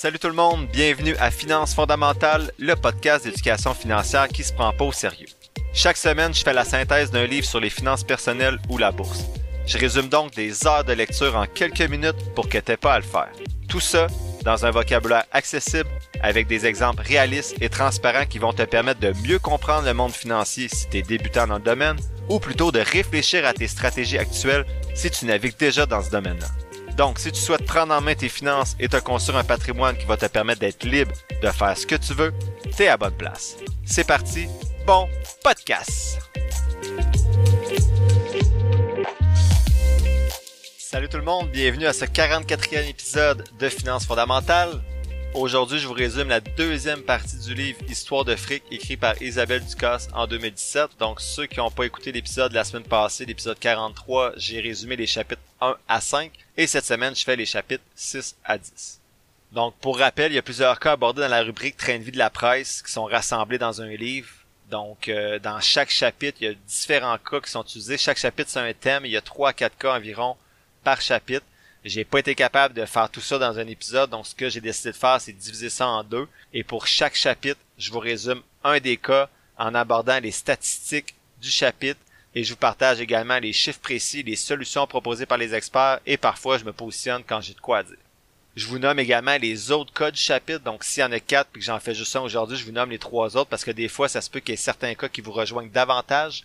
Salut tout le monde, bienvenue à Finances fondamentales, le podcast d'éducation financière qui se prend pas au sérieux. Chaque semaine, je fais la synthèse d'un livre sur les finances personnelles ou la bourse. Je résume donc des heures de lecture en quelques minutes pour que t'aies pas à le faire. Tout ça dans un vocabulaire accessible avec des exemples réalistes et transparents qui vont te permettre de mieux comprendre le monde financier si tu es débutant dans le domaine ou plutôt de réfléchir à tes stratégies actuelles si tu navigues déjà dans ce domaine-là. Donc, si tu souhaites prendre en main tes finances et te construire un patrimoine qui va te permettre d'être libre de faire ce que tu veux, t'es à bonne place. C'est parti, bon podcast! Salut tout le monde, bienvenue à ce 44e épisode de Finances fondamentales. Aujourd'hui, je vous résume la deuxième partie du livre Histoire de fric écrit par Isabelle Ducasse en 2017. Donc, ceux qui n'ont pas écouté l'épisode de la semaine passée, l'épisode 43, j'ai résumé les chapitres 1 à 5. Et cette semaine, je fais les chapitres 6 à 10. Donc, pour rappel, il y a plusieurs cas abordés dans la rubrique Train de vie de la presse qui sont rassemblés dans un livre. Donc, euh, dans chaque chapitre, il y a différents cas qui sont utilisés. Chaque chapitre, c'est un thème. Il y a 3 à 4 cas environ par chapitre. J'ai pas été capable de faire tout ça dans un épisode, donc ce que j'ai décidé de faire, c'est diviser ça en deux. Et pour chaque chapitre, je vous résume un des cas en abordant les statistiques du chapitre et je vous partage également les chiffres précis, les solutions proposées par les experts et parfois je me positionne quand j'ai de quoi dire. Je vous nomme également les autres cas du chapitre, donc s'il y en a quatre puis que j'en fais juste un aujourd'hui, je vous nomme les trois autres parce que des fois ça se peut qu'il y ait certains cas qui vous rejoignent davantage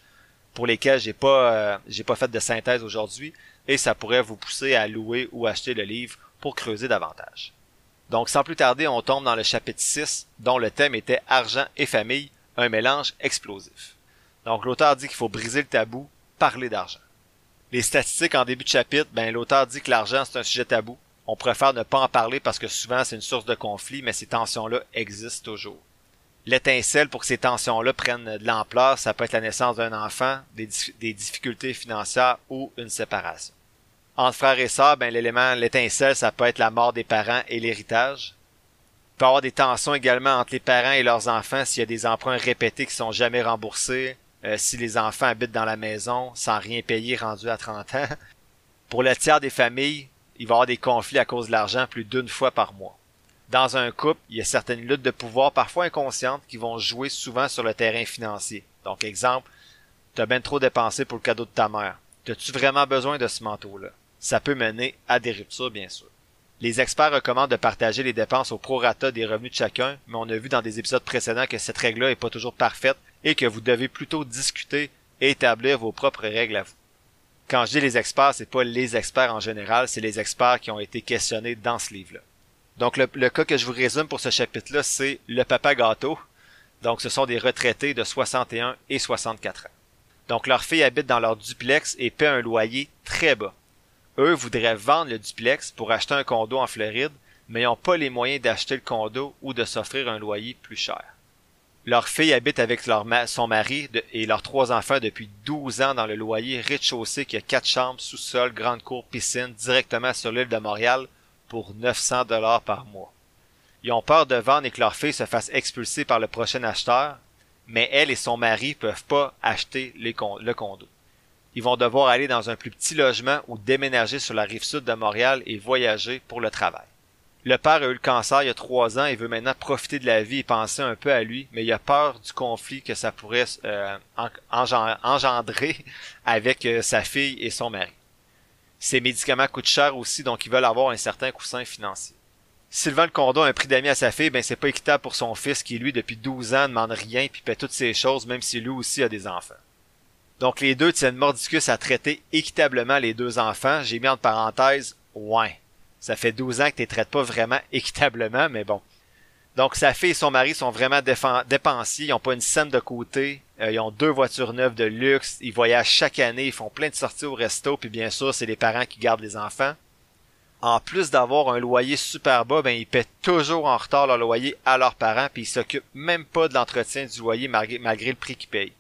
pour lesquels j'ai pas euh, pas fait de synthèse aujourd'hui et ça pourrait vous pousser à louer ou acheter le livre pour creuser davantage. Donc sans plus tarder, on tombe dans le chapitre 6 dont le thème était argent et famille, un mélange explosif. Donc l'auteur dit qu'il faut briser le tabou, parler d'argent. Les statistiques en début de chapitre, ben l'auteur dit que l'argent c'est un sujet tabou. On préfère ne pas en parler parce que souvent c'est une source de conflit, mais ces tensions-là existent toujours. L'étincelle pour que ces tensions-là prennent de l'ampleur, ça peut être la naissance d'un enfant, des, difficultés financières ou une séparation. Entre frères et sœurs, ben, l'élément, l'étincelle, ça peut être la mort des parents et l'héritage. Il peut y avoir des tensions également entre les parents et leurs enfants s'il y a des emprunts répétés qui sont jamais remboursés, euh, si les enfants habitent dans la maison sans rien payer rendu à 30 ans. Pour le tiers des familles, il va y avoir des conflits à cause de l'argent plus d'une fois par mois. Dans un couple, il y a certaines luttes de pouvoir parfois inconscientes qui vont jouer souvent sur le terrain financier. Donc, exemple, t'as bien trop dépensé pour le cadeau de ta mère. T'as-tu vraiment besoin de ce manteau-là? Ça peut mener à des ruptures, bien sûr. Les experts recommandent de partager les dépenses au prorata des revenus de chacun, mais on a vu dans des épisodes précédents que cette règle-là est pas toujours parfaite et que vous devez plutôt discuter et établir vos propres règles à vous. Quand je dis les experts, c'est pas les experts en général, c'est les experts qui ont été questionnés dans ce livre-là. Donc le, cas que je vous résume pour ce chapitre-là, c'est le papa gâteau. Donc ce sont des retraités de 61 et 64 ans. Donc leur fille habite dans leur duplex et paie un loyer très bas. Eux voudraient vendre le duplex pour acheter un condo en Floride, mais n'ont pas les moyens d'acheter le condo ou de s'offrir un loyer plus cher. Leur fille habite avec son mari et leurs trois enfants depuis 12 ans dans le loyer rez-de-chaussée qui a quatre chambres, sous-sol, grande cour, piscine, directement sur l'île de Montréal, pour 900 dollars par mois. Ils ont peur de vendre et que leur fille se fasse expulser par le prochain acheteur, mais elle et son mari peuvent pas acheter le condo. Ils vont devoir aller dans un plus petit logement ou déménager sur la rive sud de Montréal et voyager pour le travail. Le père a eu le cancer il y a trois ans et veut maintenant profiter de la vie et penser un peu à lui, mais il a peur du conflit que ça pourrait euh, engendrer avec euh, sa fille et son mari. Ces médicaments coûtent cher aussi, donc ils veulent avoir un certain coussin financier. Vend le condo à un prix d'amis à sa fille, ben c'est pas équitable pour son fils qui, lui, depuis 12 ans, ne demande rien puis paie toutes ces choses, même si lui aussi a des enfants. Donc les deux tiennent mordicus à traiter équitablement les deux enfants. J'ai mis en parenthèse, ouais. Ça fait 12 ans que tu traites pas vraiment équitablement, mais bon. Donc sa fille et son mari sont vraiment dépensiers, ils n'ont pas une scène de côté, euh, ils ont deux voitures neuves de luxe, ils voyagent chaque année, ils font plein de sorties au resto, puis bien sûr, c'est les parents qui gardent les enfants. En plus d'avoir un loyer super bas, ben ils paient toujours en retard leur loyer à leurs parents, puis ils s'occupent même pas de l'entretien du loyer malgré, le prix qu'ils payent.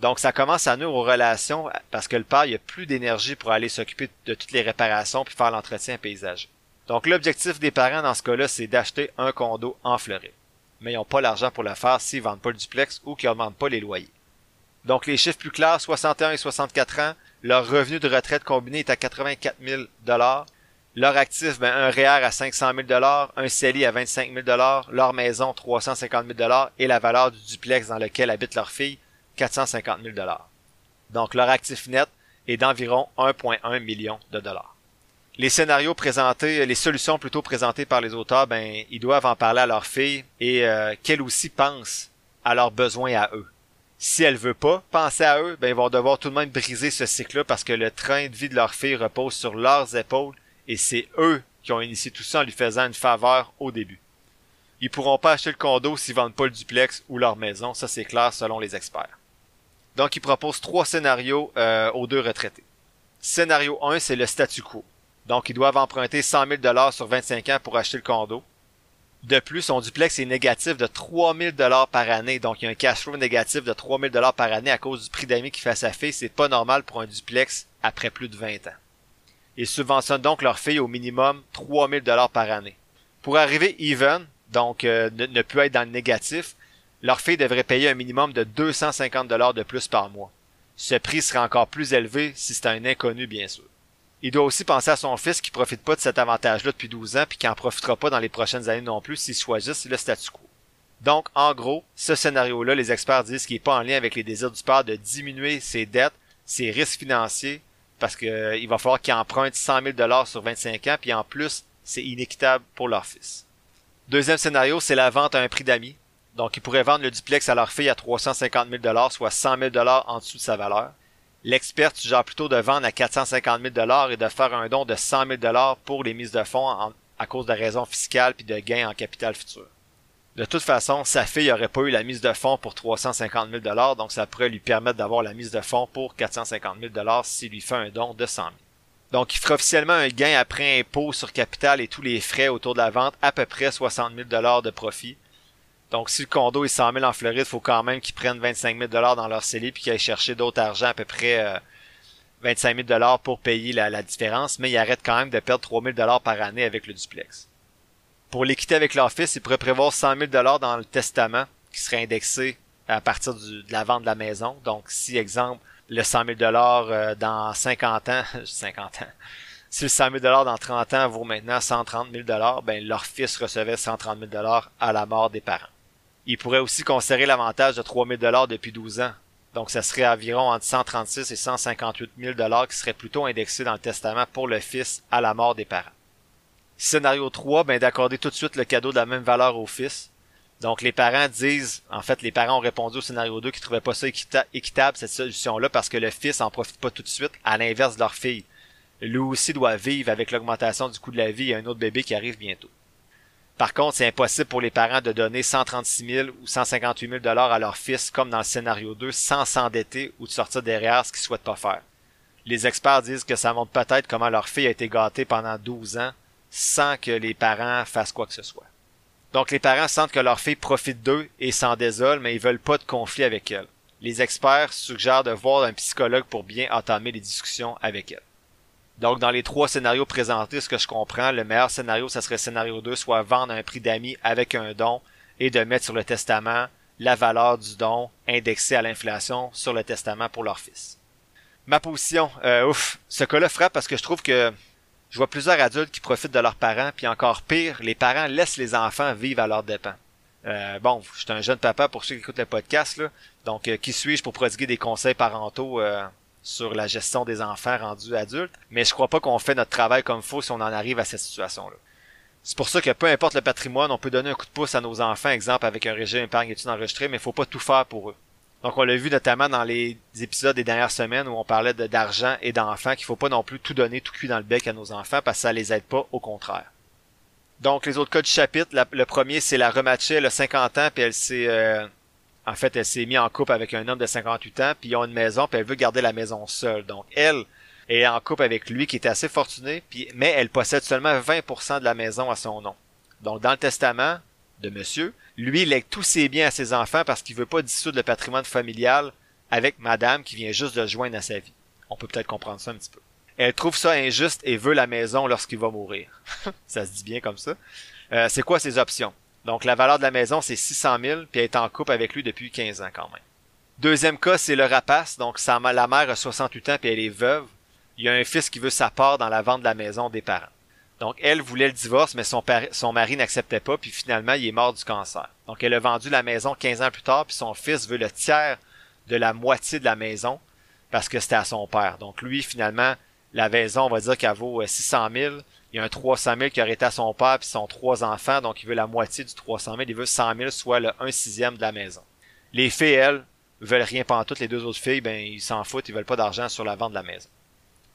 Donc ça commence à nuire aux relations parce que le père il a plus d'énergie pour aller s'occuper de toutes les réparations puis faire l'entretien paysager. Donc l'objectif des parents dans ce cas-là, c'est d'acheter un condo en Floride. Mais ils n'ont pas l'argent pour le faire s'ils vendent pas le duplex ou qu'ils augmentent pas les loyers. Donc les chiffres plus clairs, 61 et 64 ans, leur revenu de retraite combiné est à 84 000 Leur actif, ben, un REER à 500 000 un CELI à 25 000 leur maison 350 000 et la valeur du duplex dans lequel habite leur fille 450 000 Donc leur actif net est d'environ 1,1 million de dollars. Les scénarios présentés, les solutions plutôt présentées par les auteurs, ben ils doivent en parler à leur fille et euh, qu'elle aussi pense à leurs besoins à eux. Si elle veut pas penser à eux, ben ils vont devoir tout de même briser ce cycle-là parce que le train de vie de leur fille repose sur leurs épaules et c'est eux qui ont initié tout ça en lui faisant une faveur au début. Ils pourront pas acheter le condo s'ils vendent pas le duplex ou leur maison, ça c'est clair selon les experts. Donc ils proposent trois scénarios euh, aux deux retraités. Scénario 1, c'est le statu quo. Donc ils doivent emprunter 100 000 dollars sur 25 ans pour acheter le condo. De plus, son duplex est négatif de 3000 dollars par année, donc il y a un cash flow négatif de 3000 dollars par année à cause du prix d'amis qui fait à sa fille. C'est pas normal pour un duplex après plus de 20 ans. Ils subventionnent donc leur fille au minimum 3000 dollars par année. Pour arriver even, donc euh, ne, plus être dans le négatif, leur fille devrait payer un minimum de 250 dollars de plus par mois. Ce prix serait encore plus élevé si c'est un inconnu, bien sûr. Il doit aussi penser à son fils qui profite pas de cet avantage-là depuis 12 ans puis qui en profitera pas dans les prochaines années non plus s'il choisit le statu quo. Donc, en gros, ce scénario-là, les experts disent qu'il n'est pas en lien avec les désirs du père de diminuer ses dettes, ses risques financiers, parce que euh, va falloir qu'il emprunte 100 000 dollars sur 25 ans, puis en plus, c'est inéquitable pour leur fils. Deuxième scénario, c'est la vente à un prix d'amis. Donc, ils pourraient vendre le duplex à leur fille à 350 000 dollars, soit 100 000 dollars en dessous de sa valeur. L'expert suggère plutôt de vendre à 450 000 dollars et de faire un don de 100 000 dollars pour les mises de fonds à cause de raisons fiscales puis de gains en capital futur. De toute façon, sa fille n'aurait pas eu la mise de fonds pour 350 000 dollars, donc ça pourrait lui permettre d'avoir la mise de fonds pour 450 000 dollars s'il lui fait un don de 100 000. Donc, il fera officiellement un gain après impôt sur capital et tous les frais autour de la vente, à peu près 60 000 dollars de profit. Donc, si le condo est 100 000 en Floride, il faut quand même qu'ils prennent 25 000 dollars dans leur CELI puis qu'ils aillent chercher d'autres argent à peu près euh, 25 000 dollars pour payer la, différence, mais ils arrêtent quand même de perdre 3 000 dollars par année avec le duplex. Pour l'équité avec leur fils, ils pourraient prévoir 100 000 dollars dans le testament qui serait indexé à partir de la vente de la maison. Donc, si, exemple, le 100 000 dollars euh, dans 50 ans, 50 ans, si le 100 000 dans 30 ans vaut maintenant 130 000 ben leur fils recevait 130 000 à la mort des parents. Il pourrait aussi conserver l'avantage de 3 000 depuis 12 ans. Donc, ça serait environ entre 136 et 158 000 qui seraient plutôt indexés dans le testament pour le fils à la mort des parents. Scénario 3, ben, d'accorder tout de suite le cadeau de la même valeur au fils. Donc, les parents disent, en fait, les parents ont répondu au scénario 2 qu'ils trouvaient pas ça équitable, cette solution-là, parce que le fils en profite pas tout de suite, à l'inverse de leur fille. Lui aussi doit vivre avec l'augmentation du coût de la vie et un autre bébé qui arrive bientôt. Par contre, c'est impossible pour les parents de donner 136 000 ou 158 000 dollars à leur fils, comme dans le scénario 2, sans s'endetter ou de sortir derrière ce qu'ils souhaitent pas faire. Les experts disent que ça montre peut-être comment leur fille a été gâtée pendant 12 ans sans que les parents fassent quoi que ce soit. Donc les parents sentent que leur fille profite d'eux et s'en désolent, mais ils veulent pas de conflit avec elle. Les experts suggèrent de voir un psychologue pour bien entamer les discussions avec elle. Donc, dans les trois scénarios présentés, ce que je comprends, le meilleur scénario, ça serait scénario 2, soit vendre un prix d'amis avec un don et de mettre sur le testament la valeur du don indexée à l'inflation sur le testament pour leur fils. Ma position, euh, ouf, ce cas-là frappe parce que je trouve que je vois plusieurs adultes qui profitent de leurs parents, puis encore pire, les parents laissent les enfants vivre à leurs dépens. Euh, bon, je suis un jeune papa pour ceux qui écoutent le podcast, là, donc euh, qui suis-je pour prodiguer des conseils parentaux euh, sur la gestion des enfants rendus adultes, mais je crois pas qu'on fait notre travail comme faut si on en arrive à cette situation-là. C'est pour ça que peu importe le patrimoine, on peut donner un coup de pouce à nos enfants, exemple avec un régime épargne études enregistré, mais il faut pas tout faire pour eux. Donc on l'a vu notamment dans les épisodes des dernières semaines où on parlait d'argent et d'enfants qu'il faut pas non plus tout donner tout cuit dans le bec à nos enfants parce que ça les aide pas, au contraire. Donc les autres cas du chapitre, le premier c'est la rematchée, elle a 50 ans puis elle s'est euh, en fait, elle s'est mise en couple avec un homme de 58 ans, puis ils ont une maison, puis elle veut garder la maison seule. Donc, elle est en couple avec lui, qui est assez fortuné, mais elle possède seulement 20% de la maison à son nom. Donc, dans le testament de monsieur, lui, lègue tous ses biens à ses enfants parce qu'il veut pas dissoudre le patrimoine familial avec madame qui vient juste de joindre à sa vie. On peut peut-être comprendre ça un petit peu. Elle trouve ça injuste et veut la maison lorsqu'il va mourir. ça se dit bien comme ça. Euh, c'est quoi ses options? Donc la valeur de la maison, c'est 600 000, puis elle est en couple avec lui depuis 15 ans quand même. Deuxième cas, c'est le rapace. Donc sa, la mère a 68 ans, puis elle est veuve. Il y a un fils qui veut sa part dans la vente de la maison des parents. Donc elle voulait le divorce, mais son, son mari n'acceptait pas, puis finalement il est mort du cancer. Donc elle a vendu la maison 15 ans plus tard, puis son fils veut le tiers de la moitié de la maison parce que c'était à son père. Donc lui finalement la maison, on va dire qu'elle vaut 600 000. Il y a un 300 000 qui aurait été à son père puis son trois enfants, donc il veut la moitié du 300 000. Il veut 100 000, soit le 1 sixième de la maison. Les filles, elles, veulent rien toutes Les deux autres filles, ben ils s'en foutent, ils veulent pas d'argent sur la vente de la maison.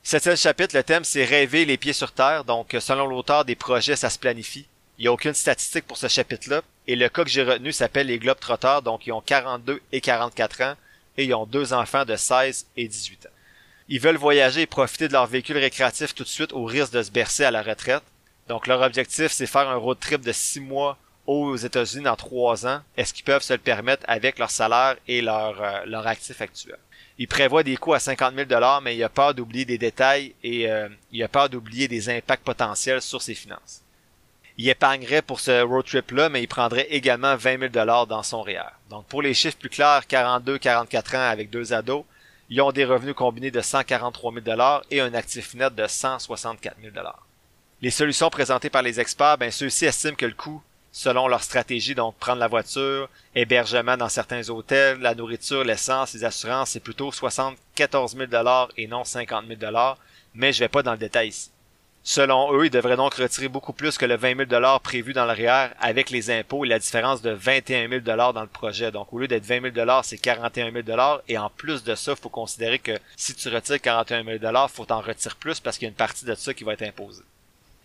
Septième chapitre, le thème c'est rêver les pieds sur terre. Donc, selon l'auteur, des projets, ça se planifie. Il n'y a aucune statistique pour ce chapitre-là. Et le cas que j'ai retenu s'appelle les Globetrotters. Donc, ils ont 42 et 44 ans. Et ils ont deux enfants de 16 et 18 ans. Ils veulent voyager et profiter de leur véhicule récréatif tout de suite au risque de se bercer à la retraite. Donc, leur objectif, c'est faire un road trip de six mois aux États-Unis dans trois ans. Est-ce qu'ils peuvent se le permettre avec leur salaire et leur, euh, leur actif actuel? il prévoit des coûts à 50 000 dollars, mais il a peur d'oublier des détails et euh, il a peur d'oublier des impacts potentiels sur ses finances. Il épargnerait pour ce road trip-là, mais il prendrait également 20 000 dollars dans son REER. Donc pour les chiffres plus clairs, 42-44 ans avec deux ados, ils ont des revenus combinés de 143 000 dollars et un actif net de 164 000 dollars. Les solutions présentées par les experts, ben ceux-ci estiment que le coût selon leur stratégie, donc prendre la voiture, hébergement dans certains hôtels, la nourriture, l'essence, les assurances, c'est plutôt 74 000 et non 50 000 mais je vais pas dans le détail ici. Selon eux, ils devraient donc retirer beaucoup plus que le 20 000 prévu dans REER avec les impôts et la différence de 21 000 dans le projet. Donc, au lieu d'être 20 000 c'est 41 000 et en plus de ça, il faut considérer que si tu retires 41 000 faut t'en retirer plus parce qu'il y a une partie de ça qui va être imposée.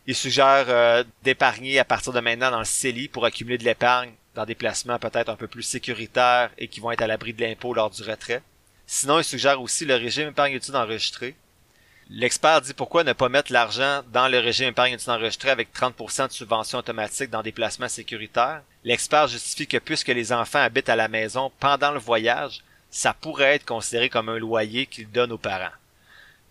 Il suggère euh, d'épargner à partir de maintenant dans le CELI pour accumuler de l'épargne dans des placements peut-être un peu plus sécuritaires et qui vont être à l'abri de l'impôt lors du retrait. Sinon, il suggère aussi le régime épargne études enregistré. L'expert dit pourquoi ne pas mettre l'argent dans le régime épargne enregistré avec 30% de subvention automatique dans des placements sécuritaires. L'expert justifie que puisque les enfants habitent à la maison pendant le voyage, ça pourrait être considéré comme un loyer qu'ils donnent aux parents.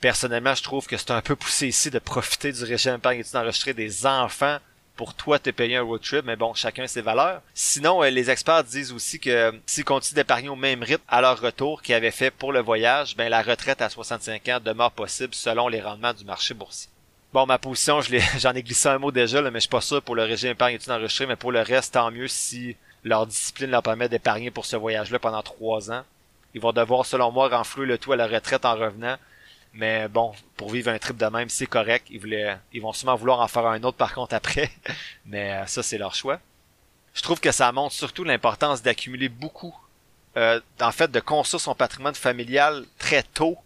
Personnellement, je trouve que c'est un peu poussé ici de profiter du régime épargne enregistré des enfants pour toi te payer un road trip, mais bon, chacun ses valeurs. Sinon, euh, les experts disent aussi que euh, s'ils continuent d'épargner au même rythme à leur retour qu'ils avaient fait pour le voyage, ben la retraite à 65 ans demeure possible selon les rendements du marché boursier. Bon, ma position, j'en ai, glissé un mot déjà, là, mais je suis pas sûr pour le régime épargne études enregistré, mais pour le reste, tant mieux si leur discipline leur permet d'épargner pour ce voyage-là pendant trois ans. Ils vont devoir, selon moi, renflouer le tout à la retraite en revenant. Mais bon, pour vivre un trip de même, c'est correct. Ils, voulaient, ils vont sûrement vouloir en faire un autre par contre après. Mais euh, ça, c'est leur choix. Je trouve que ça montre surtout l'importance d'accumuler beaucoup, euh, en fait, de construire son patrimoine familial très tôt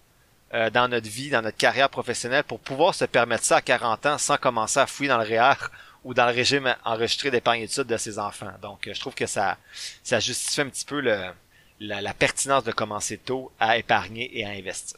euh, dans notre vie, dans notre carrière professionnelle, pour pouvoir se permettre ça à 40 ans sans commencer à fouiller dans le REER ou dans le régime enregistré d'épargne études de ses enfants. Donc, je trouve que ça, justifie un petit peu le, la pertinence de commencer tôt à épargner et à investir.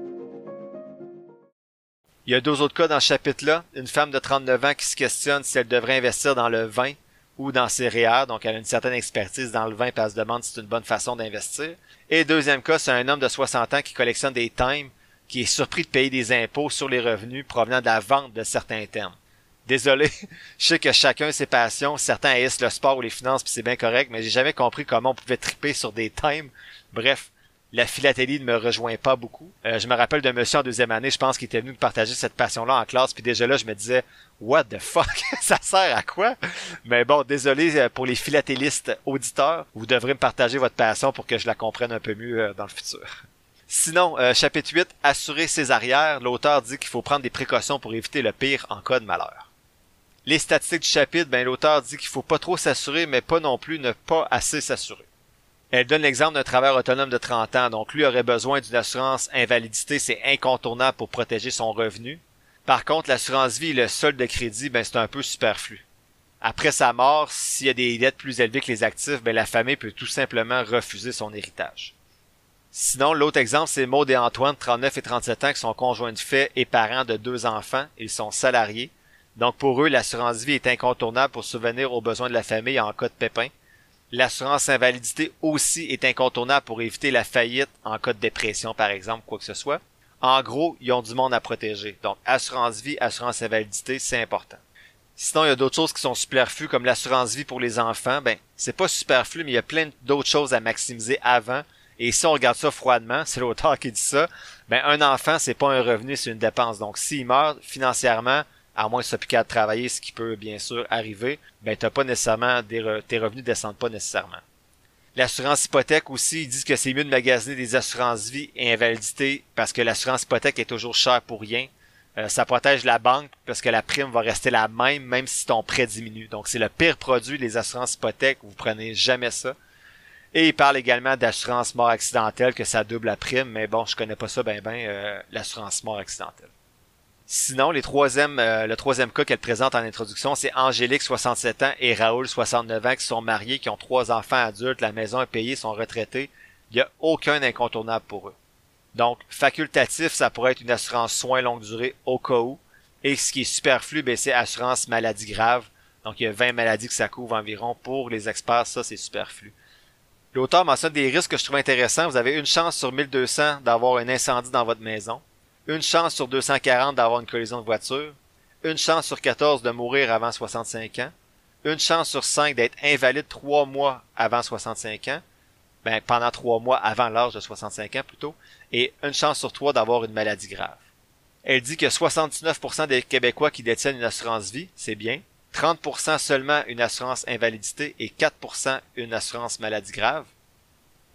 Il y a deux autres cas dans ce chapitre-là. Une femme de 39 ans qui se questionne si elle devrait investir dans le vin ou dans ses REER. Donc, elle a une certaine expertise dans le vin et elle se demande si c'est une bonne façon d'investir. Et deuxième cas, c'est un homme de 60 ans qui collectionne des times, qui est surpris de payer des impôts sur les revenus provenant de la vente de certains termes. Désolé, je sais que chacun a ses passions. Certains haïssent le sport ou les finances, puis c'est bien correct, mais j'ai jamais compris comment on pouvait triper sur des times. Bref, la philatélie ne me rejoint pas beaucoup. Euh, je me rappelle d'un monsieur en deuxième année, je pense qu'il était venu me partager cette passion-là en classe, puis déjà là, je me disais, what the fuck, ça sert à quoi? Mais bon, désolé euh, pour les philatélistes auditeurs, vous devrez me partager votre passion pour que je la comprenne un peu mieux euh, dans le futur. Sinon, chapitre 8, assurer ses arrières, l'auteur dit qu'il faut prendre des précautions pour éviter le pire en cas de malheur. Les statistiques du chapitre, ben, l'auteur dit qu'il faut pas trop s'assurer, mais pas non plus ne pas assez s'assurer. Elle donne l'exemple d'un travailleur autonome de 30 ans, donc lui aurait besoin d'une assurance invalidité, c'est incontournable pour protéger son revenu. Par contre, l'assurance vie et le solde de crédit, ben, c'est un peu superflu. Après sa mort, s'il y a des dettes plus élevées que les actifs, ben, la famille peut tout simplement refuser son héritage. Sinon, l'autre exemple, c'est Maud et Antoine, 39 et 37 ans, qui sont conjoints de fait et parents de deux enfants. Ils sont salariés. Donc pour eux, l'assurance vie est incontournable pour subvenir aux besoins de la famille en cas de pépin. L'assurance invalidité aussi est incontournable pour éviter la faillite en cas de dépression, par exemple, quoi que ce soit. En gros, ils ont du monde à protéger. Donc assurance vie, assurance invalidité, c'est important. Sinon, il y a d'autres choses qui sont superflues, comme l'assurance vie pour les enfants. Ben, c'est pas superflu, mais il y a plein d'autres choses à maximiser avant. Et si on regarde ça froidement, c'est l'auteur qui dit ça, ben, un enfant, c'est pas un revenu, c'est une dépense. Donc, s'il meurt financièrement, à moins de s'occuper à travailler, ce qui peut bien sûr arriver, ben t'as pas nécessairement des tes revenus descendent pas nécessairement. L'assurance hypothèque aussi, ils disent que c'est mieux de magasiner des assurances vie et invalidité parce que l'assurance hypothèque est toujours chère pour rien. Euh, ça protège la banque parce que la prime va rester la même même si ton prêt diminue. Donc c'est le pire produit les assurances hypothèques, vous prenez jamais ça. Et il parle également d'assurance mort accidentelle que ça double la prime, mais bon, je connais pas ça ben ben euh, l'assurance mort accidentelle. Sinon, euh, le troisième cas qu'elle présente en introduction, c'est Angélique, 67 ans, et Raoul, 69 ans, qui sont mariés, qui ont trois enfants adultes, la maison est payée, sont retraités. Il n'y a aucun incontournable pour eux. Donc, facultatif, ça pourrait être une assurance soins longue durée au cas où. Et ce qui est superflu, ben, c'est assurance maladie grave. Donc, il y a 20 maladies que ça couvre environ. Pour les experts, ça, c'est superflu. L'auteur mentionne des risques que je trouve intéressants. Vous avez une chance sur 1200 d'avoir un incendie dans votre maison une chance sur 240 d'avoir une collision de voiture, une chance sur 14 de mourir avant 65 ans, une chance sur 5 d'être invalide 3 mois avant 65 ans, ben, pendant 3 mois avant l'âge de 65 ans plutôt, et une chance sur 3 d'avoir une maladie grave. Elle dit que 79% des Québécois qui détiennent une assurance vie, c'est bien, 30% seulement une assurance invalidité et 4% une assurance maladie grave.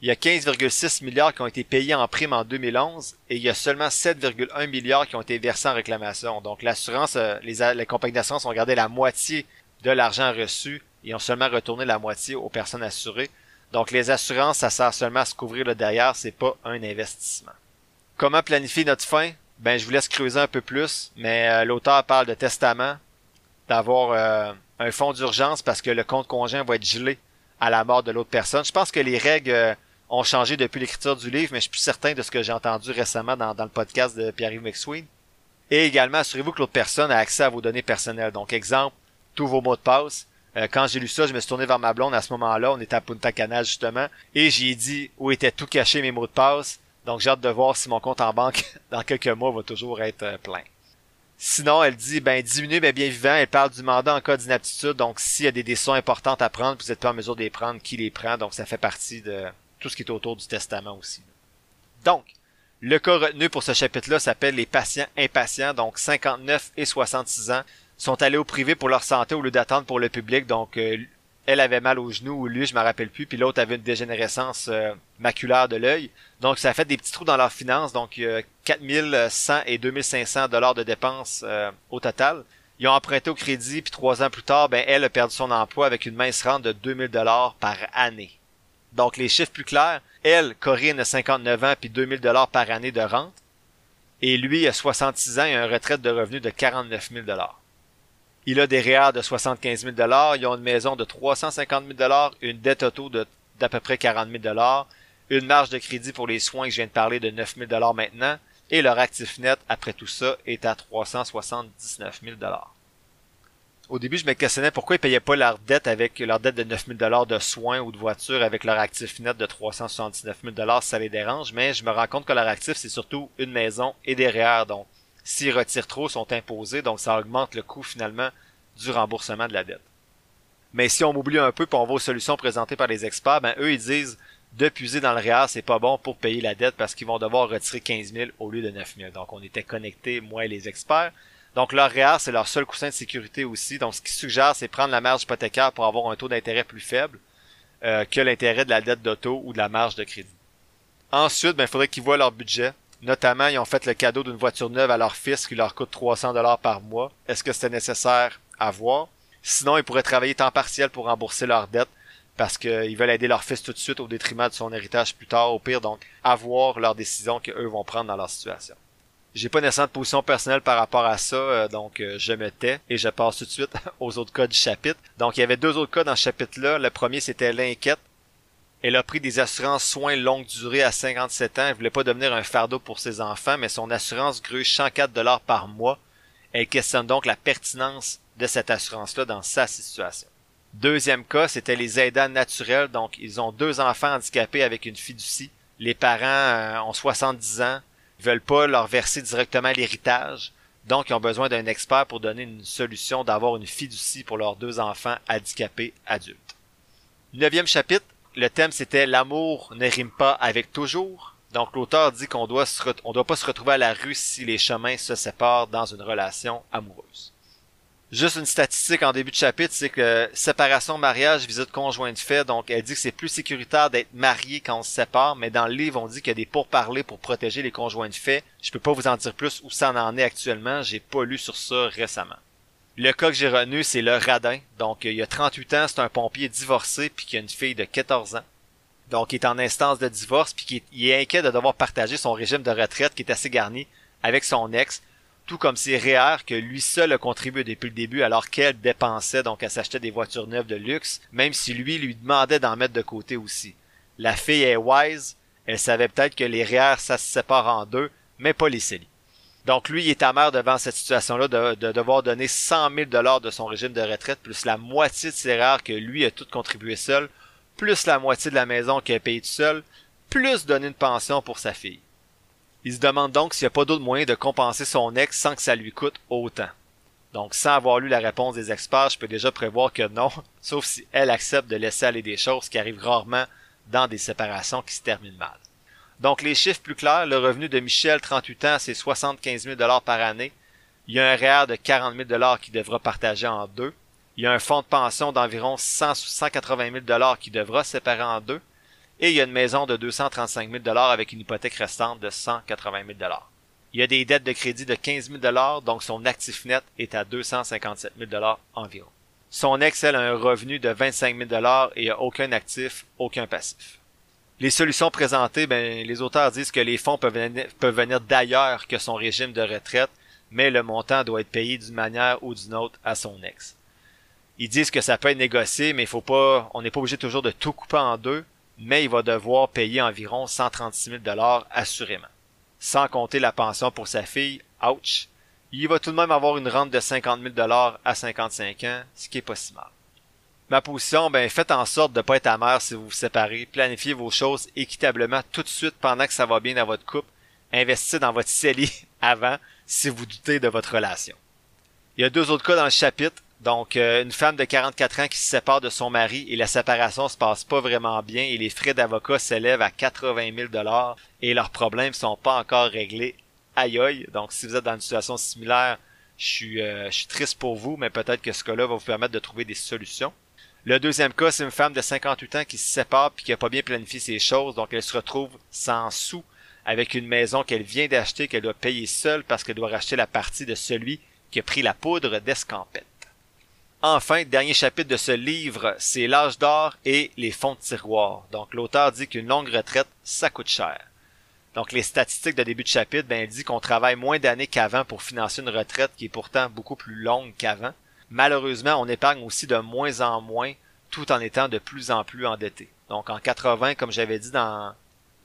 Il y a 15,6 milliards qui ont été payés en prime en 2011 et il y a seulement 7,1 milliards qui ont été versés en réclamation. Donc l'assurance, euh, les, compagnies d'assurance ont gardé la moitié de l'argent reçu et ont seulement retourné la moitié aux personnes assurées. Donc les assurances, ça sert seulement à se couvrir le derrière, c'est pas un investissement. Comment planifier notre fin? Ben je vous laisse creuser un peu plus, mais euh, l'auteur parle de testament, d'avoir euh, un fonds d'urgence parce que le compte conjoint va être gelé à la mort de l'autre personne. Je pense que les règles ont changé depuis l'écriture du livre, mais je suis plus certain de ce que j'ai entendu récemment dans, le podcast de Pierre-Yves McSween. Et également, assurez-vous que l'autre personne a accès à vos données personnelles. Donc, exemple, tous vos mots de passe. Euh, quand j'ai lu ça, je me suis tourné vers ma blonde à ce moment-là. On était à Punta Cana, justement. Et j'ai dit où étaient tout cachés mes mots de passe. Donc, j'ai hâte de voir si mon compte en banque, dans quelques mois, va toujours être euh, plein. Sinon, elle dit, ben, diminuer ben, bien vivant. Elle parle du mandat en cas d'inaptitude. Donc, s'il y a des décisions importantes à prendre, vous n'êtes pas en mesure de les prendre, qui les prend. Donc, ça fait partie de, tout ce qui est autour du testament aussi. Donc, le cas retenu pour ce chapitre-là s'appelle les patients impatients, donc 59 et 66 ans, sont allés au privé pour leur santé au lieu d'attendre pour le public. Donc, euh, elle avait mal au genou ou lui, je me rappelle plus, puis l'autre avait une dégénérescence euh, maculaire de l'œil. Donc, ça a fait des petits trous dans leurs finances. Donc, euh, 4100 et 2500 dollars de dépenses euh, au total. Ils ont emprunté au crédit, puis trois ans plus tard, ben elle a perdu son emploi avec une mince rente de 2000 dollars par année. Donc, les chiffres plus clairs, elle, Corinne, a 59 ans puis 2000 dollars par année de rente. Et lui, a 66 ans et une retraite de revenus de 49 000 dollars. Il a des REER de 75 000 dollars. Ils ont une maison de 350 000 dollars, une dette auto de d'à peu près 40 000 dollars, une marge de crédit pour les soins que je viens de parler de 9 000 dollars maintenant, et leur actif net après tout ça est à 379 000 dollars au début, je me questionnais pourquoi ils payaient pas leur dette avec leur dette de 9000 dollars de soins ou de voitures avec leur actif net de 379 000 dollars ça les dérange, mais je me rends compte que leur actif, c'est surtout une maison et des REER, donc s'ils retirent trop, sont imposés, donc ça augmente le coût finalement du remboursement de la dette. Mais si on m'oublie un peu pour on solutions présentées par les experts, ben eux ils disent de puiser dans le REER, c'est pas bon pour payer la dette parce qu'ils vont devoir retirer 15 000 au lieu de 9 000. Donc on était connectés, moi et les experts. Donc leur REER, c'est leur seul coussin de sécurité aussi. Donc ce qu'ils suggèrent, c'est prendre la marge hypothécaire pour avoir un taux d'intérêt plus faible euh, que l'intérêt de la dette d'auto ou de la marge de crédit. Ensuite, ben, il faudrait qu'ils voient leur budget. Notamment, ils ont fait le cadeau d'une voiture neuve à leur fils qui leur coûte 300 dollars par mois. Est-ce que c'était nécessaire à voir? Sinon, ils pourraient travailler temps partiel pour rembourser leurs dettes parce qu'ils veulent aider leur fils tout de suite au détriment de son héritage plus tard, au pire, donc avoir leurs décisions qu'eux vont prendre dans leur situation. J'ai pas nécessairement de position personnelle par rapport à ça, euh, donc euh, je me tais et je passe tout de suite aux autres cas du chapitre. Donc il y avait deux autres cas dans ce chapitre-là. Le premier c'était l'inquiète. Elle a pris des assurances soins longue durée à 57 ans. Elle voulait pas devenir un fardeau pour ses enfants, mais son assurance gruge 104 dollars par mois. Elle questionne donc la pertinence de cette assurance-là dans sa situation. Deuxième cas, c'était les aidants naturels. Donc, ils ont deux enfants handicapés avec une fiducie. Les parents euh, ont 70 ans, ils veulent pas leur verser directement l'héritage. Donc, ils ont besoin d'un expert pour donner une solution d'avoir une fiducie pour leurs deux enfants handicapés adultes. Neuvième chapitre, le thème c'était l'amour ne rime pas avec toujours. Donc, l'auteur dit qu'on doit se on doit pas se retrouver à la rue si les chemins se séparent dans une relation amoureuse. Juste une statistique en début de chapitre, c'est que séparation, mariage, visite conjointe fait, donc elle dit que c'est plus sécuritaire d'être marié quand on se sépare, mais dans le livre, on dit qu'il y a des pourparlers pour protéger les conjoints de fait. Je peux pas vous en dire plus où ça en est actuellement, j'ai pas lu sur ça récemment. Le cas que j'ai retenu, c'est le radin. Donc, il y a 38 ans, c'est un pompier divorcé puis qui a une fille de 14 ans. Donc, il est en instance de divorce puis qui est inquiet de devoir partager son régime de retraite qui est assez garni avec son ex tout comme c'est REER que lui seul a contribué depuis le début alors qu'elle dépensait donc à s'acheter des voitures neuves de luxe, même si lui lui demandait d'en mettre de côté aussi. La fille est wise, elle savait peut-être que les REER ça se sépare en deux, mais pas les CELI. Donc lui, il est amer devant cette situation-là de, de, devoir donner 100 000 dollars de son régime de retraite, plus la moitié de ses REER que lui a tout contribué seul, plus la moitié de la maison qu'il a payé tout seul, plus donner une pension pour sa fille. Il se demande donc s'il n'y a pas d'autre moyen de compenser son ex sans que ça lui coûte autant. Donc, sans avoir lu la réponse des experts, je peux déjà prévoir que non, sauf si elle accepte de laisser aller des choses qui arrivent rarement dans des séparations qui se terminent mal. Donc, les chiffres plus clairs, le revenu de Michel, 38 ans, c'est 75 000 par année. Il y a un REER de 40 000 qu'il devra partager en deux. Il y a un fonds de pension d'environ 180 000 qui devra séparer en deux et il y a une maison de 235 000 avec une hypothèque restante de 180 000 Il y a des dettes de crédit de 15 000 donc son actif net est à 257 000 environ. Son ex, elle, a un revenu de 25 000 et a aucun actif, aucun passif. Les solutions présentées, ben, les auteurs disent que les fonds peuvent venir, peuvent venir d'ailleurs que son régime de retraite, mais le montant doit être payé d'une manière ou d'une autre à son ex. Ils disent que ça peut être négocié, mais faut pas, on n'est pas obligé toujours de tout couper en deux, mais il va devoir payer environ 136 000 dollars assurément. Sans compter la pension pour sa fille, ouch, il va tout de même avoir une rente de 50 000 dollars à 55 ans, ce qui est pas si mal. Ma position, ben faites en sorte de pas être amer si vous vous séparez, planifiez vos choses équitablement tout de suite pendant que ça va bien dans votre couple, investissez dans votre CELI avant si vous doutez de votre relation. Il y a deux autres cas dans le chapitre, donc, euh, une femme de 44 ans qui se sépare de son mari et la séparation se passe pas vraiment bien et les frais d'avocat s'élèvent à 80 000 dollars et leurs problèmes sont pas encore réglés. Aïe aïe. Donc, si vous êtes dans une situation similaire, je suis, euh, je suis triste pour vous, mais peut-être que ce cas-là va vous permettre de trouver des solutions. Le deuxième cas, c'est une femme de 58 ans qui se sépare puis qui a pas bien planifié ses choses, donc elle se retrouve sans sous avec une maison qu'elle vient d'acheter qu'elle doit payer seule parce qu'elle doit racheter la partie de celui qui a pris la poudre d'escampette. Enfin, dernier chapitre de ce livre, c'est l'âge d'or et les fonds de tiroir. Donc l'auteur dit qu'une longue retraite, ça coûte cher. Donc les statistiques de début de chapitre, ben, dit qu'on travaille moins d'années qu'avant pour financer une retraite qui est pourtant beaucoup plus longue qu'avant. Malheureusement, on épargne aussi de moins en moins tout en étant de plus en plus endetté. Donc en 80, comme j'avais dit dans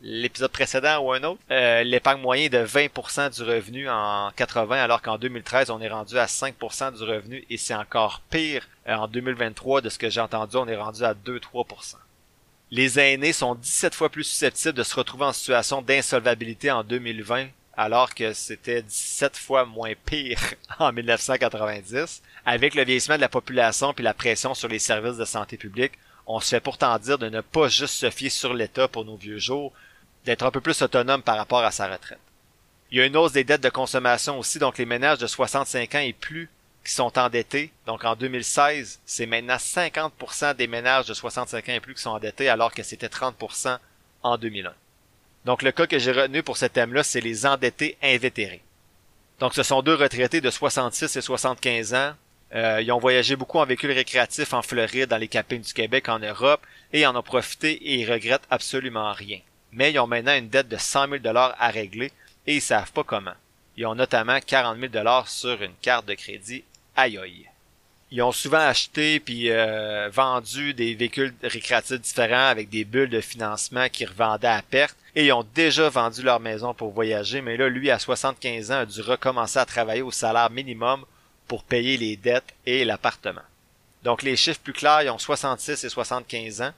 l'épisode précédent ou un autre, euh, l'épargne moyenne est de 20% du revenu en 80, alors qu'en 2013, on est rendu à 5% du revenu et c'est encore pire euh, en 2023 de ce que j'ai entendu, on est rendu à 2-3%. Les aînés sont 17 fois plus susceptibles de se retrouver en situation d'insolvabilité en 2020 alors que c'était 17 fois moins pire en 1990. Avec le vieillissement de la population puis la pression sur les services de santé publique, on se fait pourtant dire de ne pas juste se fier sur l'État pour nos vieux jours, d'être un peu plus autonome par rapport à sa retraite. Il y a une hausse des dettes de consommation aussi, donc les ménages de 65 ans et plus qui sont endettés. Donc en 2016, c'est maintenant 50% des ménages de 65 ans et plus qui sont endettés alors que c'était 30% en 2001. Donc le cas que j'ai retenu pour ce thème-là, c'est les endettés invétérés. Donc ce sont deux retraités de 66 et 75 ans Euh, ils ont voyagé beaucoup en véhicule récréatif en Floride, dans les campings du Québec, en Europe, et en ont profité et ils regrettent absolument rien. Mais ils ont maintenant une dette de 100 000 dollars à régler et ils savent pas comment. Ils ont notamment 40 000 dollars sur une carte de crédit. Aïe. Ils ont souvent acheté puis euh, vendu des véhicules récréatifs différents avec des bulles de financement qui revendaient à perte et ils ont déjà vendu leur maison pour voyager, mais là, lui, à 75 ans, a dû recommencer à travailler au salaire minimum pour payer les dettes et l'appartement. Donc les chiffres plus clairs, ils ont 66 et 75 ans.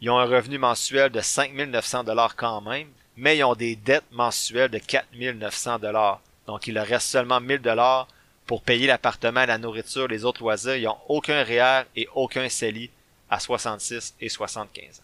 Ils ont un revenu mensuel de 5 900 dollars quand même, mais ils ont des dettes mensuelles de 4 900 dollars. Donc il leur reste seulement 1000 dollars pour payer l'appartement, la nourriture, les autres loisirs, ils n'ont aucun REER et aucun CELI à 66 et 75 ans.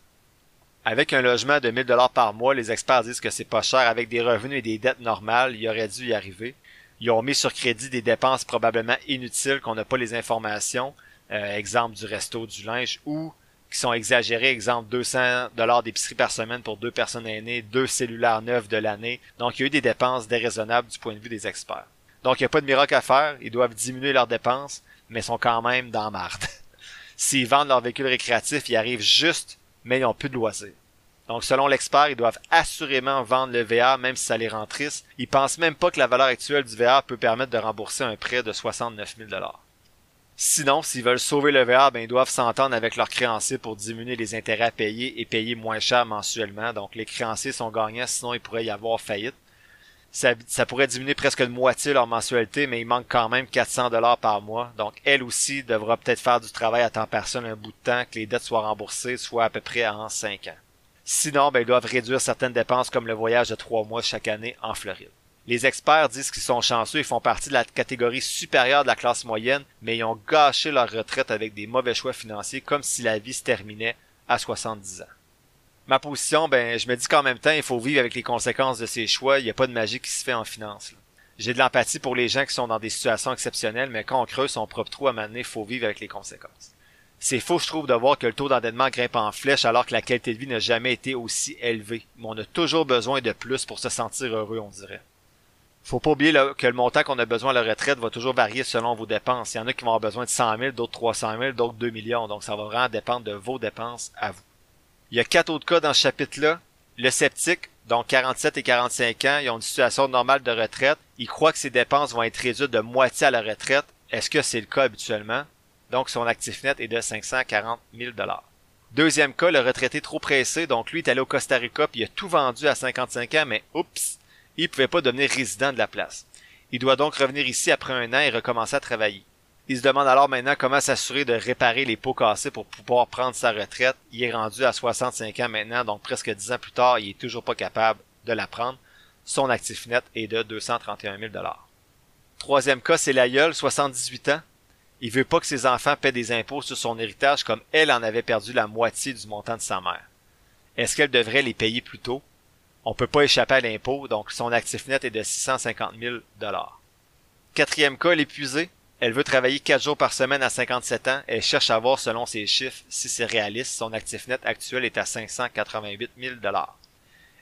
Avec un logement de 1000 dollars par mois, les experts disent que c'est pas cher. Avec des revenus et des dettes normales, il aurait dû y arriver. Ils ont mis sur crédit des dépenses probablement inutiles qu'on n'a pas les informations. Euh, exemple du resto, du linge, ou qui sont exagérés. Exemple 200 dollars d'épicerie par semaine pour deux personnes aînées, deux cellulaires neufs de l'année. Donc il y a eu des dépenses déraisonnables du point de vue des experts. Donc, il n'y a pas de miracle à faire. Ils doivent diminuer leurs dépenses, mais sont quand même dans marde. S'ils vendent leur véhicule récréatif, ils arrivent juste, mais ils n'ont plus de loisirs. Donc, selon l'expert, ils doivent assurément vendre le VR, même si ça les rend tristes. Ils pensent même pas que la valeur actuelle du VR peut permettre de rembourser un prêt de 69 000 Sinon, s'ils veulent sauver le VR, ben, ils doivent s'entendre avec leurs créanciers pour diminuer les intérêts à payer et payer moins cher mensuellement. Donc, les créanciers sont gagnants, sinon il pourrait y avoir faillite ça, pourrait diminuer presque de moitié leur mensualité, mais il manque quand même 400 dollars par mois. Donc, elle aussi devra peut-être faire du travail à temps partiel un bout de temps, que les dettes soient remboursées, soit à peu près en 5 ans. Sinon, ben, ils doivent réduire certaines dépenses comme le voyage de 3 mois chaque année en Floride. Les experts disent qu'ils sont chanceux et font partie de la catégorie supérieure de la classe moyenne, mais ils ont gâché leur retraite avec des mauvais choix financiers comme si la vie se terminait à 70 ans ma position, ben, je me dis qu'en même temps, il faut vivre avec les conséquences de ses choix. Il n'y a pas de magie qui se fait en finance. J'ai de l'empathie pour les gens qui sont dans des situations exceptionnelles, mais quand on creuse son propre trou à mener, il faut vivre avec les conséquences. C'est faux, je trouve, de voir que le taux d'endettement grimpe en flèche alors que la qualité de vie n'a jamais été aussi élevée. Mais on a toujours besoin de plus pour se sentir heureux, on dirait. Faut pas oublier que le montant qu'on a besoin à la retraite va toujours varier selon vos dépenses. Il y en a qui vont avoir besoin de 100 000, d'autres 300 000, d'autres 2 millions. Donc ça va vraiment dépendre de vos dépenses à vous. Il y a quatre autres cas dans ce chapitre-là. Le sceptique, donc 47 et 45 ans, ils ont une situation normale de retraite. Ils croient que ses dépenses vont être réduites de moitié à la retraite. Est-ce que c'est le cas habituellement? Donc son actif net est de 540 000 Deuxième cas, le retraité trop pressé. Donc lui est allé au Costa Rica puis il a tout vendu à 55 ans, mais oups, il pouvait pas devenir résident de la place. Il doit donc revenir ici après un an et recommencer à travailler. Il se demande alors maintenant comment s'assurer de réparer les pots cassés pour pouvoir prendre sa retraite. Il est rendu à 65 ans maintenant, donc presque 10 ans plus tard, il est toujours pas capable de la prendre. Son actif net est de 231 000 Troisième cas, c'est l'aïeul, 78 ans. Il veut pas que ses enfants paient des impôts sur son héritage comme elle en avait perdu la moitié du montant de sa mère. Est-ce qu'elle devrait les payer plus tôt? On peut pas échapper à l'impôt, donc son actif net est de 650 000 Quatrième cas, l'épuisé. Elle veut travailler 4 jours par semaine à 57 ans et cherche à voir selon ses chiffres si c'est réaliste. Son actif net actuel est à 588 000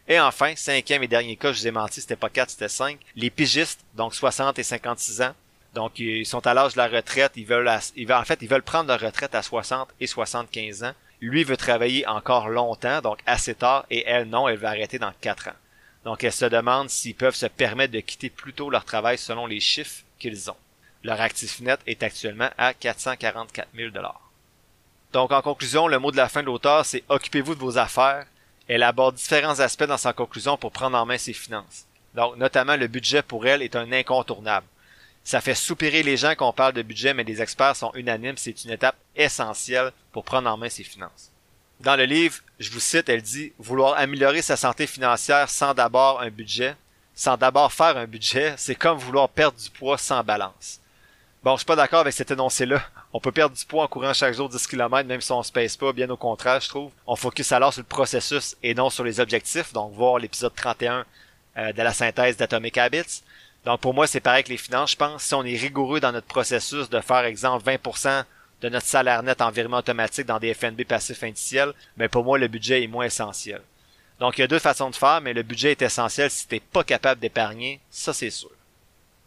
Et enfin, cinquième et dernier cas, je vous ai menti, c'était pas 4, c'était 5. Les pigistes, donc 60 et 56 ans, donc ils sont à l'âge de la retraite, ils veulent, en fait, ils veulent prendre leur retraite à 60 et 75 ans. Lui veut travailler encore longtemps, donc assez tard, et elle non, elle veut arrêter dans 4 ans. Donc elle se demande s'ils peuvent se permettre de quitter plus tôt leur travail selon les chiffres qu'ils ont. Leur actif net est actuellement à 444 000 Donc en conclusion, le mot de la fin de l'auteur, c'est occupez-vous de vos affaires. Elle aborde différents aspects dans sa conclusion pour prendre en main ses finances. Donc notamment le budget pour elle est un incontournable. Ça fait soupirer les gens qu'on parle de budget, mais les experts sont unanimes, c'est une étape essentielle pour prendre en main ses finances. Dans le livre, je vous cite, elle dit vouloir améliorer sa santé financière sans d'abord un budget, sans d'abord faire un budget, c'est comme vouloir perdre du poids sans balance. Bon, je suis pas d'accord avec cet énoncé-là. On peut perdre du poids en courant chaque jour 10 km, même si on se pèse pas, bien au contraire, je trouve. On focus alors sur le processus et non sur les objectifs, donc voir l'épisode 31 euh, de la synthèse d'Atomic Habits. Donc pour moi, c'est pareil que les finances, je pense. Si on est rigoureux dans notre processus de faire, exemple, 20% de notre salaire net en virement automatique dans des FNB passifs indiciels, ben pour moi, le budget est moins essentiel. Donc il y a deux façons de faire, mais le budget est essentiel si t'es pas capable d'épargner, ça c'est sûr.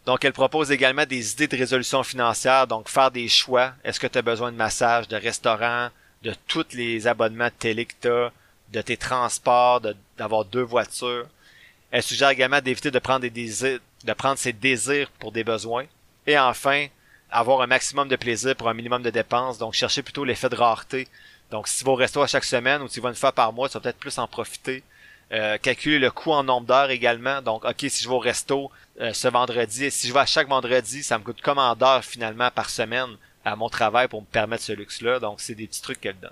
Donc, elle propose également des idées de résolution financière, donc faire des choix. Est-ce que tu as besoin de massage, de restaurant, de tous les abonnements de télé que tu as, de tes transports, d'avoir deux voitures? Elle suggère également d'éviter de prendre des de prendre ses désirs pour des besoins. Et enfin, avoir un maximum de plaisir pour un minimum de dépenses. Donc, chercher plutôt l'effet de rareté. Donc, si tu vas au resto à chaque semaine ou si tu vas une fois par mois, tu vas peut-être plus en profiter. Euh, calculer le coût en nombre d'heures également. Donc, ok, si je vais au resto euh, ce vendredi, si je vais à chaque vendredi, ça me coûte combien d'heures finalement par semaine à mon travail pour me permettre ce luxe-là? Donc, c'est des petits trucs qu'elle donne.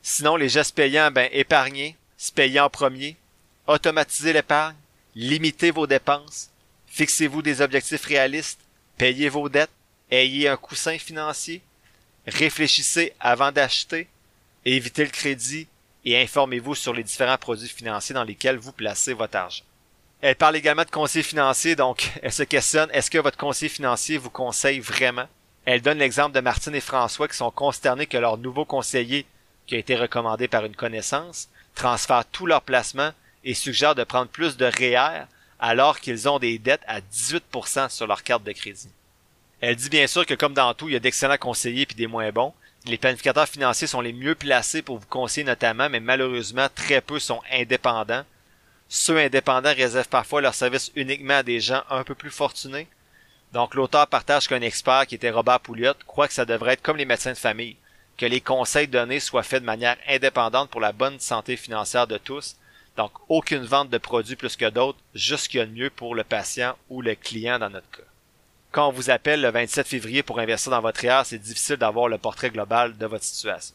Sinon, les gestes payants, ben, épargner, se payer en premier, automatiser l'épargne, limiter vos dépenses, fixez-vous des objectifs réalistes, payez vos dettes, ayez un coussin financier, réfléchissez avant d'acheter, évitez le crédit et informez-vous sur les différents produits financiers dans lesquels vous placez votre argent. Elle parle également de conseiller financier, donc elle se questionne, est-ce que votre conseiller financier vous conseille vraiment? Elle donne l'exemple de Martine et François qui sont consternés que leur nouveau conseiller, qui a été recommandé par une connaissance, transfère tout leur placement et suggère de prendre plus de REER alors qu'ils ont des dettes à 18% sur leur carte de crédit. Elle dit bien sûr que comme dans tout, il y a d'excellents conseillers puis des moins bons. Les planificateurs financiers sont les mieux placés pour vous conseiller notamment, mais malheureusement, très peu sont indépendants. Ceux indépendants réservent parfois leurs services uniquement à des gens un peu plus fortunés. Donc l'auteur partage qu'un expert, qui était Robert Pouliot, croit que ça devrait être comme les médecins de famille, que les conseils donnés soient faits de manière indépendante pour la bonne santé financière de tous. Donc aucune vente de produits plus que d'autres, juste ce qu'il y a de mieux pour le patient ou le client dans notre cas quand on vous appelle le 27 février pour investir dans votre IR, c'est difficile d'avoir le portrait global de votre situation.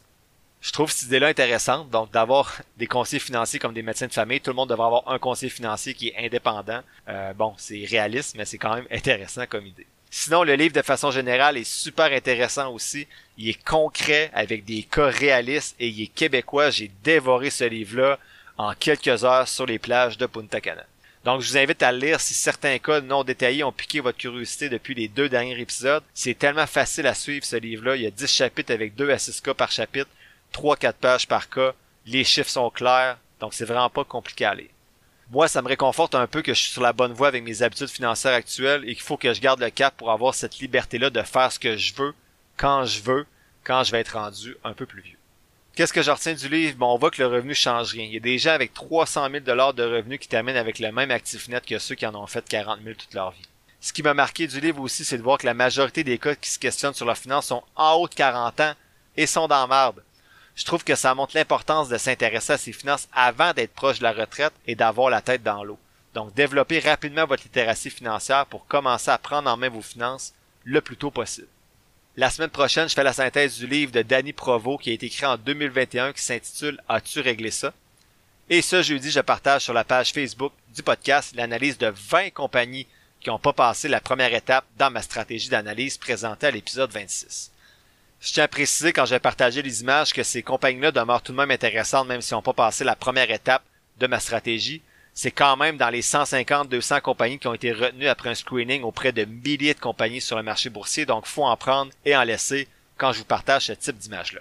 Je trouve cette idée-là intéressante, donc d'avoir des conseillers financiers comme des médecins de famille. Tout le monde devrait avoir un conseiller financier qui est indépendant. Euh, bon, c'est réaliste, mais c'est quand même intéressant comme idée. Sinon, le livre de façon générale est super intéressant aussi. Il est concret avec des cas réalistes et il est québécois. J'ai dévoré ce livre-là en quelques heures sur les plages de Punta Cana. Donc, je vous invite à lire si certains cas non détaillés ont piqué votre curiosité depuis les deux derniers épisodes. C'est tellement facile à suivre ce livre-là. Il y a 10 chapitres avec 2 à 6 cas par chapitre, 3-4 pages par cas. Les chiffres sont clairs, donc c'est vraiment pas compliqué à lire. Moi, ça me réconforte un peu que je suis sur la bonne voie avec mes habitudes financières actuelles et qu'il faut que je garde le cap pour avoir cette liberté-là de faire ce que je veux, quand je veux, quand je vais être rendu un peu plus vieux. Qu'est-ce que je retiens du livre? Bon, on voit que le revenu change rien. Il y a des gens avec 300 000 dollars de revenus qui terminent avec le même actif net que ceux qui en ont fait 40 000 toute leur vie. Ce qui m'a marqué du livre aussi, c'est de voir que la majorité des cas qui se questionnent sur leurs finances sont en haut de 40 ans et sont dans marde. Je trouve que ça montre l'importance de s'intéresser à ses finances avant d'être proche de la retraite et d'avoir la tête dans l'eau. Donc, développez rapidement votre littératie financière pour commencer à prendre en main vos finances le plus tôt possible. La semaine prochaine, je fais la synthèse du livre de Danny Provo qui a été écrit en 2021 qui s'intitule As-tu réglé ça? Et ce jeudi, je partage sur la page Facebook du podcast l'analyse de 20 compagnies qui n'ont pas passé la première étape dans ma stratégie d'analyse présentée à l'épisode 26. Je tiens à préciser quand j'ai partagé les images que ces compagnies-là demeurent tout de même intéressantes même si n'ont pas passé la première étape de ma stratégie c'est quand même dans les 150-200 compagnies qui ont été retenues après un screening auprès de milliers de compagnies sur le marché boursier, donc faut en prendre et en laisser quand je vous partage ce type d'image-là.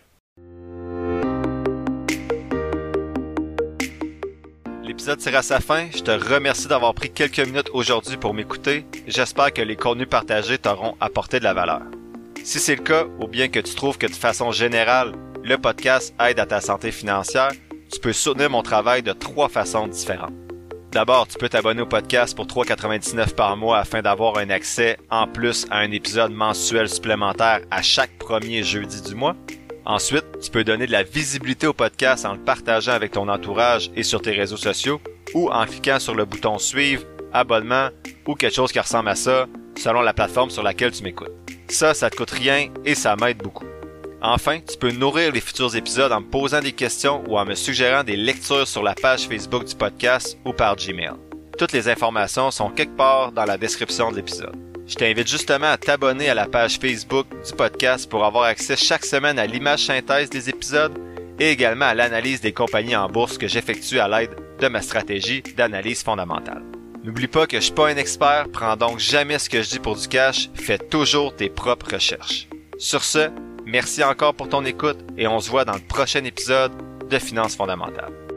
L'épisode tire à sa fin. Je te remercie d'avoir pris quelques minutes aujourd'hui pour m'écouter. J'espère que les contenus partagés t'auront apporté de la valeur. Si c'est le cas, ou bien que tu trouves que de façon générale, le podcast aide à ta santé financière, tu peux soutenir mon travail de trois façons différentes. D'abord, tu peux t'abonner au podcast pour 3,99 par mois afin d'avoir un accès en plus à un épisode mensuel supplémentaire à chaque premier jeudi du mois. Ensuite, tu peux donner de la visibilité au podcast en le partageant avec ton entourage et sur tes réseaux sociaux ou en cliquant sur le bouton suivre, abonnement ou quelque chose qui ressemble à ça selon la plateforme sur laquelle tu m'écoutes. Ça, ça te coûte rien et ça m'aide beaucoup. Enfin, tu peux nourrir les futurs épisodes en me posant des questions ou en me suggérant des lectures sur la page Facebook du podcast ou par Gmail. Toutes les informations sont quelque part dans la description de l'épisode. Je t'invite justement à t'abonner à la page Facebook du podcast pour avoir accès chaque semaine à l'image synthèse des épisodes et également à l'analyse des compagnies en bourse que j'effectue à l'aide de ma stratégie d'analyse fondamentale. N'oublie pas que je suis pas un expert, prends donc jamais ce que je dis pour du cash, fais toujours tes propres recherches. Sur ce, Merci encore pour ton écoute et on se voit dans le prochain épisode de Finances fondamentales.